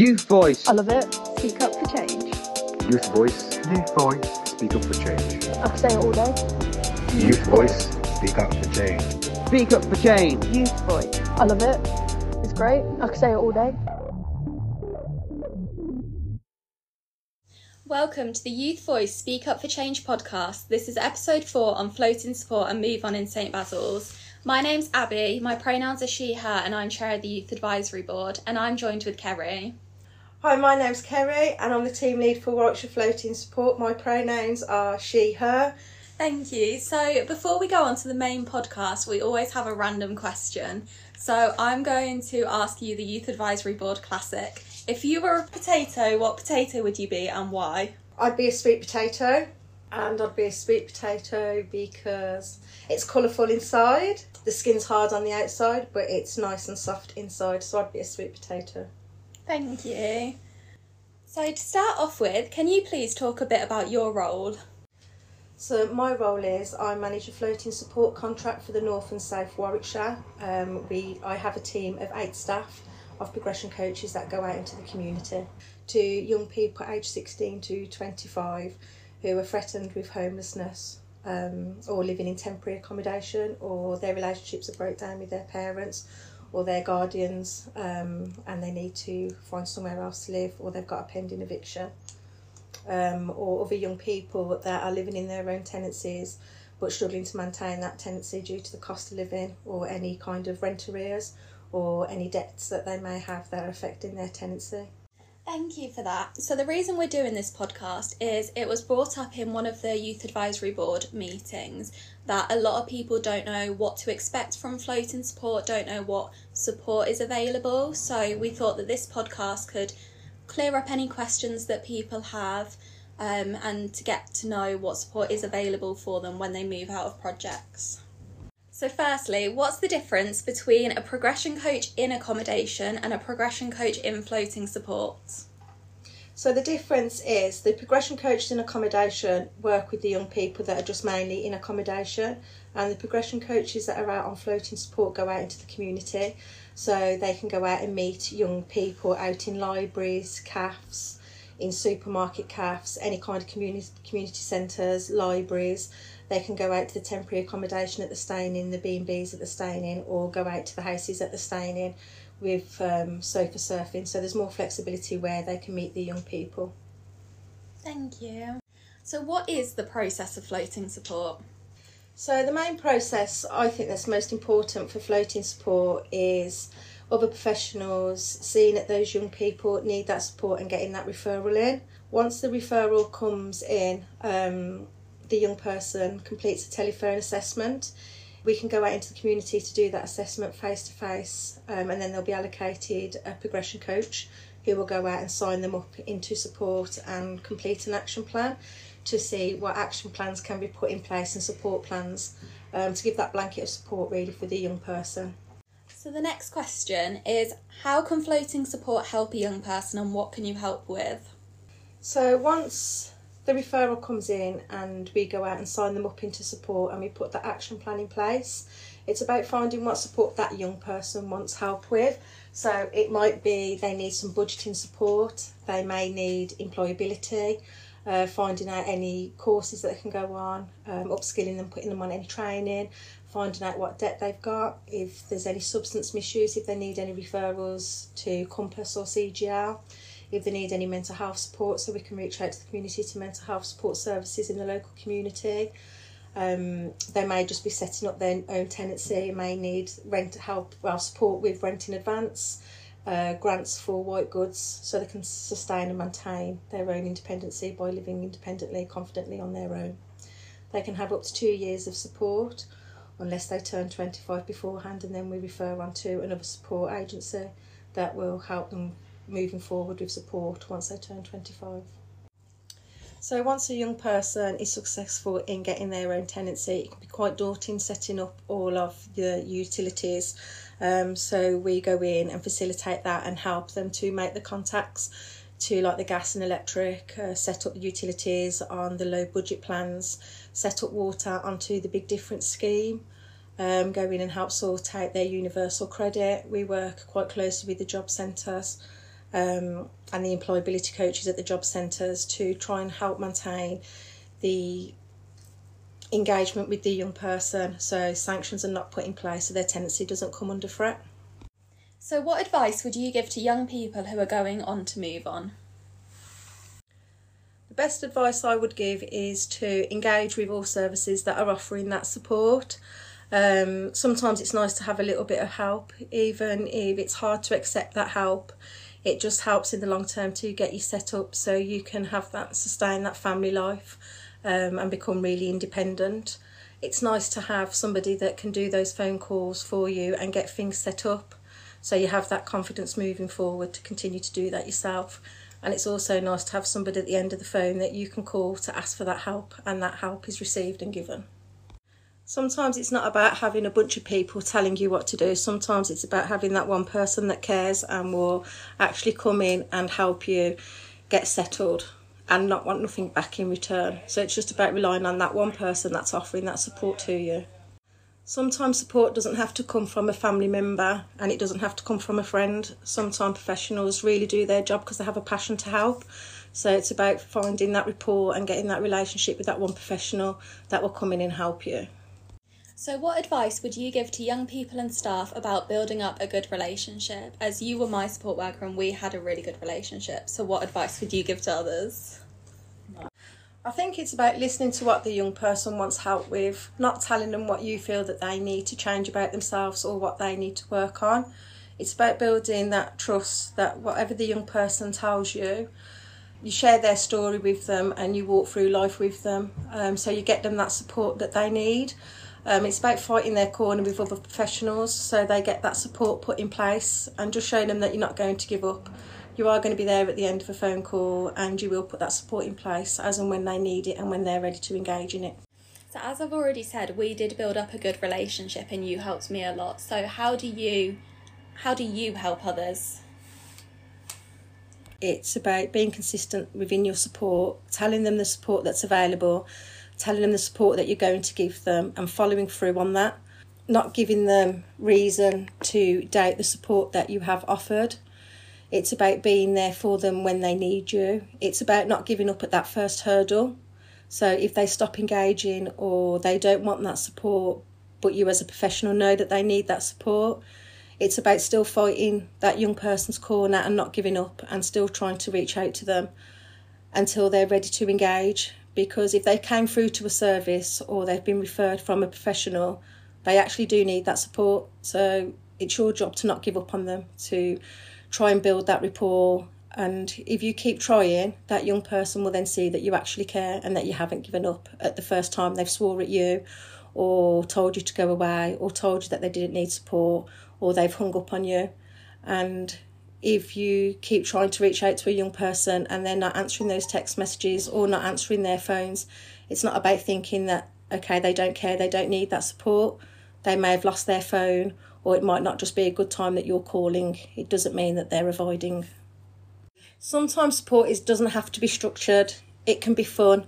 Youth Voice. I love it. Speak up for change. Youth Voice. Youth Voice, speak up for change. I could say it all day. Youth Voice, speak up for change. Speak up for change. Youth voice. I love it. It's great. I could say it all day. Welcome to the Youth Voice Speak Up for Change podcast. This is episode four on floating support and move on in St Basil's. My name's Abby, my pronouns are she, her, and I'm chair of the Youth Advisory Board, and I'm joined with Kerry. Hi, my name's Kerry and I'm the team lead for Warwickshire Floating Support. My pronouns are she, her. Thank you. So, before we go on to the main podcast, we always have a random question. So, I'm going to ask you the Youth Advisory Board classic. If you were a potato, what potato would you be and why? I'd be a sweet potato and I'd be a sweet potato because it's colourful inside. The skin's hard on the outside, but it's nice and soft inside, so I'd be a sweet potato. Thank you. So, to start off with, can you please talk a bit about your role? So my role is I manage a floating support contract for the North and South Warwickshire. Um, we I have a team of eight staff of progression coaches that go out into the community to young people aged 16 to 25 who are threatened with homelessness um, or living in temporary accommodation or their relationships are broke down with their parents or their guardians um, and they need to find somewhere else to live or they've got a pending eviction um, or other young people that are living in their own tenancies but struggling to maintain that tenancy due to the cost of living or any kind of rent arrears or any debts that they may have that are affecting their tenancy. Thank you for that. So, the reason we're doing this podcast is it was brought up in one of the Youth Advisory Board meetings that a lot of people don't know what to expect from floating support, don't know what support is available. So, we thought that this podcast could clear up any questions that people have um, and to get to know what support is available for them when they move out of projects. So, firstly, what's the difference between a progression coach in accommodation and a progression coach in floating support? So the difference is the progression coaches in accommodation work with the young people that are just mainly in accommodation and the progression coaches that are out on floating support go out into the community so they can go out and meet young people out in libraries, CAFs, in supermarket cafes, any kind of community community centres, libraries. They can go out to the temporary accommodation at the staying in, the B&Bs at the staying in, or go out to the houses at the staying in with um, sofa surfing. So there's more flexibility where they can meet the young people. Thank you. So, what is the process of floating support? So the main process I think that's most important for floating support is other professionals seeing that those young people need that support and getting that referral in. Once the referral comes in, um, the young person completes a telephone assessment. We can go out into the community to do that assessment face to face, and then they'll be allocated a progression coach who will go out and sign them up into support and complete an action plan to see what action plans can be put in place and support plans um, to give that blanket of support really for the young person. So, the next question is How can floating support help a young person and what can you help with? So, once the referral comes in and we go out and sign them up into support and we put that action plan in place, it's about finding what support that young person wants help with. So, it might be they need some budgeting support, they may need employability, uh, finding out any courses that they can go on, um, upskilling them, putting them on any training, finding out what debt they've got, if there's any substance misuse, if they need any referrals to Compass or CGL, if they need any mental health support, so we can reach out to the community to mental health support services in the local community. Um, they may just be setting up their own tenancy, may need rent help, well, support with rent in advance, uh, grants for white goods so they can sustain and maintain their own independency by living independently, confidently on their own. They can have up to two years of support unless they turn 25 beforehand, and then we refer on to another support agency that will help them moving forward with support once they turn 25. So, once a young person is successful in getting their own tenancy, it can be quite daunting setting up all of the utilities. Um, so, we go in and facilitate that and help them to make the contacts to like the gas and electric, uh, set up the utilities on the low budget plans, set up water onto the big difference scheme, um, go in and help sort out their universal credit. We work quite closely with the job centres um, and the employability coaches at the job centres to try and help maintain the engagement with the young person so sanctions are not put in place so their tenancy doesn't come under threat. So, what advice would you give to young people who are going on to move on? The best advice I would give is to engage with all services that are offering that support. Um, sometimes it's nice to have a little bit of help, even if it's hard to accept that help. It just helps in the long term to get you set up so you can have that sustain that family life um, and become really independent. It's nice to have somebody that can do those phone calls for you and get things set up so you have that confidence moving forward to continue to do that yourself. And it's also nice to have somebody at the end of the phone that you can call to ask for that help, and that help is received and given. Sometimes it's not about having a bunch of people telling you what to do. Sometimes it's about having that one person that cares and will actually come in and help you get settled and not want nothing back in return. So it's just about relying on that one person that's offering that support to you. Sometimes support doesn't have to come from a family member and it doesn't have to come from a friend. Sometimes professionals really do their job because they have a passion to help. So it's about finding that rapport and getting that relationship with that one professional that will come in and help you. So, what advice would you give to young people and staff about building up a good relationship? As you were my support worker and we had a really good relationship, so what advice would you give to others? I think it's about listening to what the young person wants help with, not telling them what you feel that they need to change about themselves or what they need to work on. It's about building that trust that whatever the young person tells you, you share their story with them and you walk through life with them um, so you get them that support that they need. Um, it's about fighting their corner with other professionals so they get that support put in place and just showing them that you're not going to give up. You are going to be there at the end of a phone call and you will put that support in place as and when they need it and when they're ready to engage in it. So, as I've already said, we did build up a good relationship and you helped me a lot. So, how do you how do you help others? It's about being consistent within your support, telling them the support that's available, telling them the support that you're going to give them, and following through on that. Not giving them reason to doubt the support that you have offered. It's about being there for them when they need you. It's about not giving up at that first hurdle. So if they stop engaging or they don't want that support, but you as a professional know that they need that support, it's about still fighting that young person's corner and not giving up and still trying to reach out to them until they're ready to engage. Because if they came through to a service or they've been referred from a professional, they actually do need that support. So it's your job to not give up on them, to try and build that rapport. And if you keep trying, that young person will then see that you actually care and that you haven't given up at the first time they've swore at you or told you to go away or told you that they didn't need support or they've hung up on you. And if you keep trying to reach out to a young person and they're not answering those text messages or not answering their phones, it's not about thinking that, okay, they don't care, they don't need that support. They may have lost their phone, or it might not just be a good time that you're calling. It doesn't mean that they're avoiding. Sometimes support is, doesn't have to be structured, it can be fun.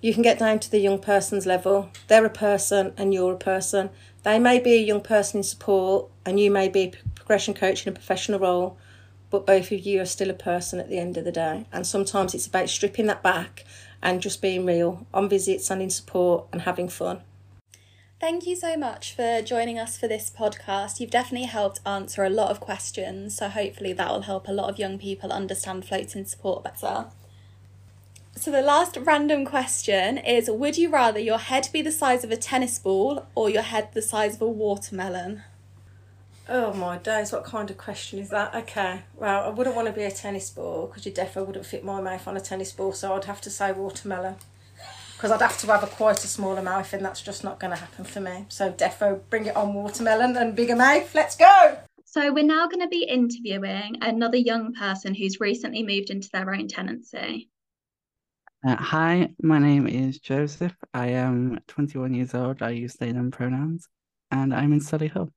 You can get down to the young person's level. They're a person and you're a person. They may be a young person in support and you may be a progression coach in a professional role, but both of you are still a person at the end of the day. And sometimes it's about stripping that back and just being real on visits and in support and having fun. Thank you so much for joining us for this podcast. You've definitely helped answer a lot of questions, so hopefully that will help a lot of young people understand floating support better. So, the last random question is Would you rather your head be the size of a tennis ball or your head the size of a watermelon? Oh my days, what kind of question is that? Okay, well, I wouldn't want to be a tennis ball because your definitely wouldn't fit my mouth on a tennis ball, so I'd have to say watermelon. Because I'd have to have a quite a smaller mouth, and that's just not going to happen for me. So, defo, bring it on watermelon and bigger mouth. Let's go! So, we're now going to be interviewing another young person who's recently moved into their own tenancy. Uh, hi, my name is Joseph. I am 21 years old. I use they, them pronouns, and I'm in Solihull.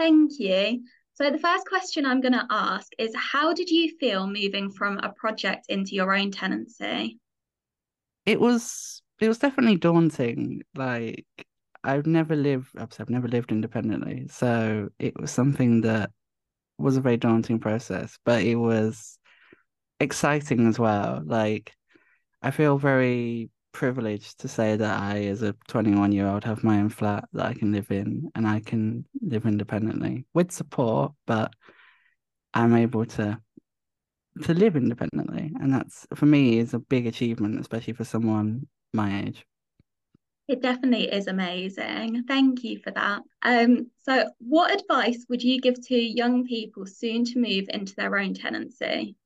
Thank you. So, the first question I'm going to ask is How did you feel moving from a project into your own tenancy? It was it was definitely daunting. Like I've never lived I've never lived independently, so it was something that was a very daunting process, but it was exciting as well. Like, I feel very privileged to say that I, as a 21 year old, have my own flat that I can live in and I can live independently with support, but I'm able to to live independently. And that's for me is a big achievement, especially for someone my age. It definitely is amazing. Thank you for that. Um, so what advice would you give to young people soon to move into their own tenancy?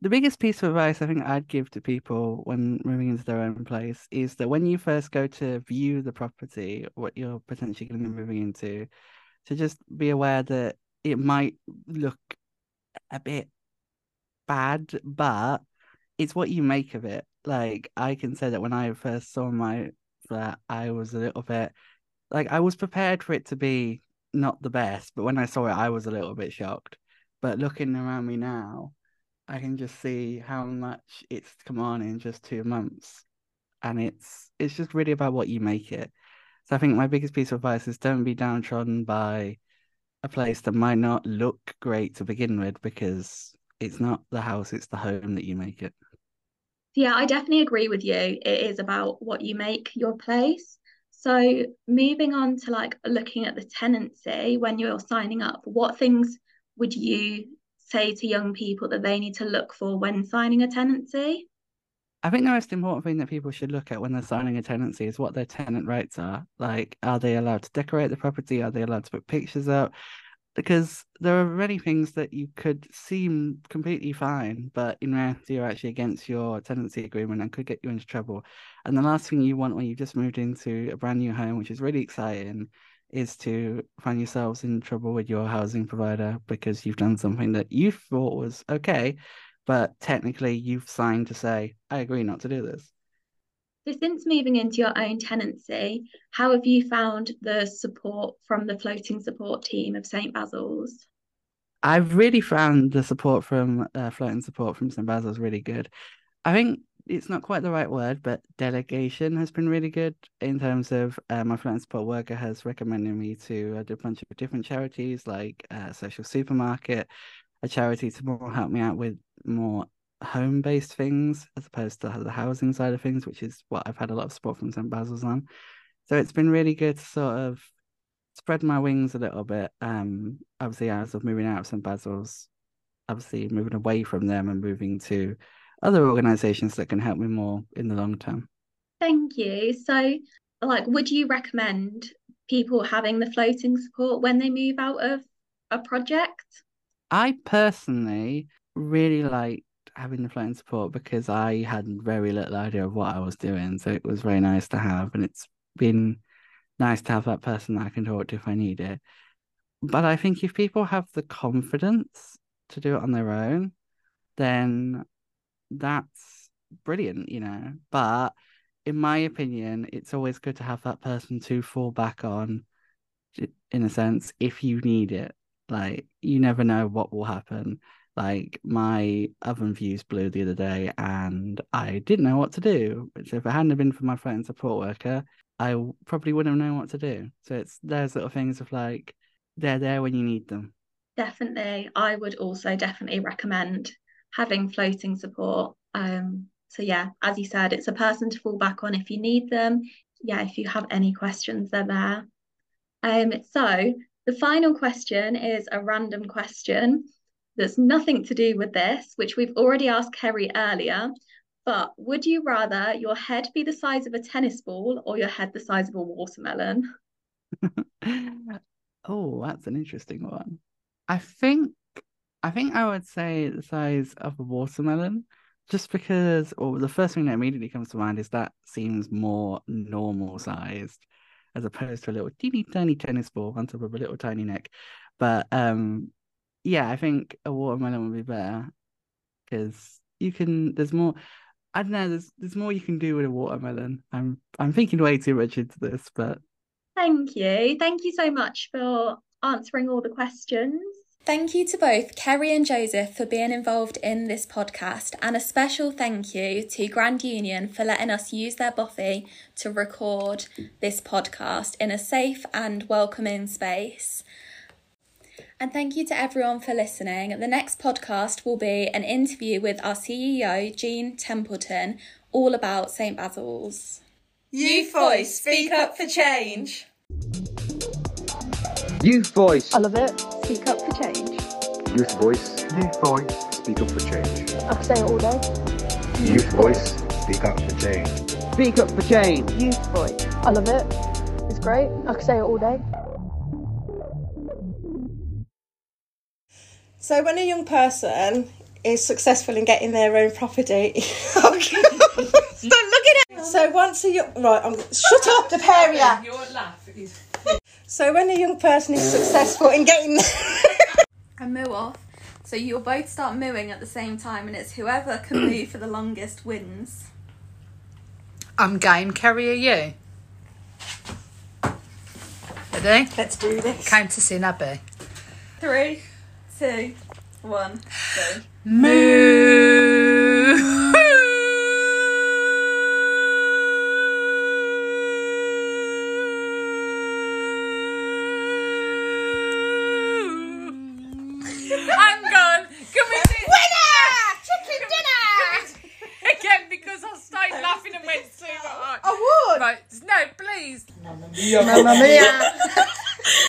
The biggest piece of advice I think I'd give to people when moving into their own place is that when you first go to view the property, what you're potentially going to be moving into, to just be aware that it might look a bit bad, but it's what you make of it. Like I can say that when I first saw my flat, I was a little bit like I was prepared for it to be not the best, but when I saw it, I was a little bit shocked. But looking around me now, I can just see how much it's come on in just two months, and it's it's just really about what you make it. So I think my biggest piece of advice is don't be downtrodden by a place that might not look great to begin with because it's not the house, it's the home that you make it. Yeah, I definitely agree with you. It is about what you make your place. So moving on to like looking at the tenancy when you're signing up, what things would you say to young people that they need to look for when signing a tenancy? I think the most important thing that people should look at when they're signing a tenancy is what their tenant rights are. Like, are they allowed to decorate the property? Are they allowed to put pictures up? Because there are many things that you could seem completely fine, but in reality are actually against your tenancy agreement and could get you into trouble. And the last thing you want when you've just moved into a brand new home, which is really exciting, is to find yourselves in trouble with your housing provider because you've done something that you thought was okay, but technically you've signed to say, I agree not to do this. So, since moving into your own tenancy, how have you found the support from the floating support team of St Basil's? I've really found the support from uh, floating support from St Basil's really good. I think it's not quite the right word, but delegation has been really good in terms of uh, my floating support worker has recommended me to a bunch of different charities like uh, Social Supermarket, a charity to more help me out with more home based things as opposed to the housing side of things, which is what I've had a lot of support from St. Basil's on. So it's been really good to sort of spread my wings a little bit. Um, obviously, as of moving out of St. Basil's, obviously moving away from them and moving to other organizations that can help me more in the long term. Thank you. So, like, would you recommend people having the floating support when they move out of a project? I personally really like having the floating support because I had very little idea of what I was doing. So it was very nice to have, and it's been nice to have that person that I can talk to if I need it. But I think if people have the confidence to do it on their own, then that's brilliant, you know. But in my opinion, it's always good to have that person to fall back on, in a sense, if you need it. Like, you never know what will happen. Like my oven fuse blew the other day and I didn't know what to do. So if it hadn't been for my friend support worker, I probably wouldn't have known what to do. So it's those little things of like they're there when you need them. Definitely. I would also definitely recommend having floating support. Um so yeah, as you said, it's a person to fall back on if you need them. Yeah, if you have any questions, they're there. Um, so the final question is a random question that's nothing to do with this, which we've already asked Kerry earlier. But would you rather your head be the size of a tennis ball or your head the size of a watermelon? oh, that's an interesting one. I think I think I would say the size of a watermelon, just because or the first thing that immediately comes to mind is that seems more normal sized as opposed to a little teeny tiny tennis ball on top of a little tiny neck. But um yeah, I think a watermelon would be better because you can. There's more. I don't know. There's there's more you can do with a watermelon. I'm I'm thinking way too much into this, but thank you, thank you so much for answering all the questions. Thank you to both Kerry and Joseph for being involved in this podcast, and a special thank you to Grand Union for letting us use their bothy to record this podcast in a safe and welcoming space. And thank you to everyone for listening. The next podcast will be an interview with our CEO, Jean Templeton, all about St. Basil's. Youth Voice, speak up for change. Youth Voice. I love it. Speak up for change. Youth Voice. Youth Voice. Speak up for change. I could say it all day. Youth Voice. Speak up for change. Speak up for change. Youth voice. I love it. It's great. I could say it all day. So when a young person is successful in getting their own property, stop looking at. So once a young right, I'm, shut up, the area. Your laugh is. So when a young person is successful in getting, And moo off. So you'll both start mooing at the same time, and it's whoever can moo for the longest wins. I'm game. Kerry, are you? Ready? let's do this. Count us in, Abby. Three, two, one, go. Moo. I'm gone. Can we do winner? Chicken dinner. Again, because I started laughing and went too hard. I would. Right, no, please. Mamma mia.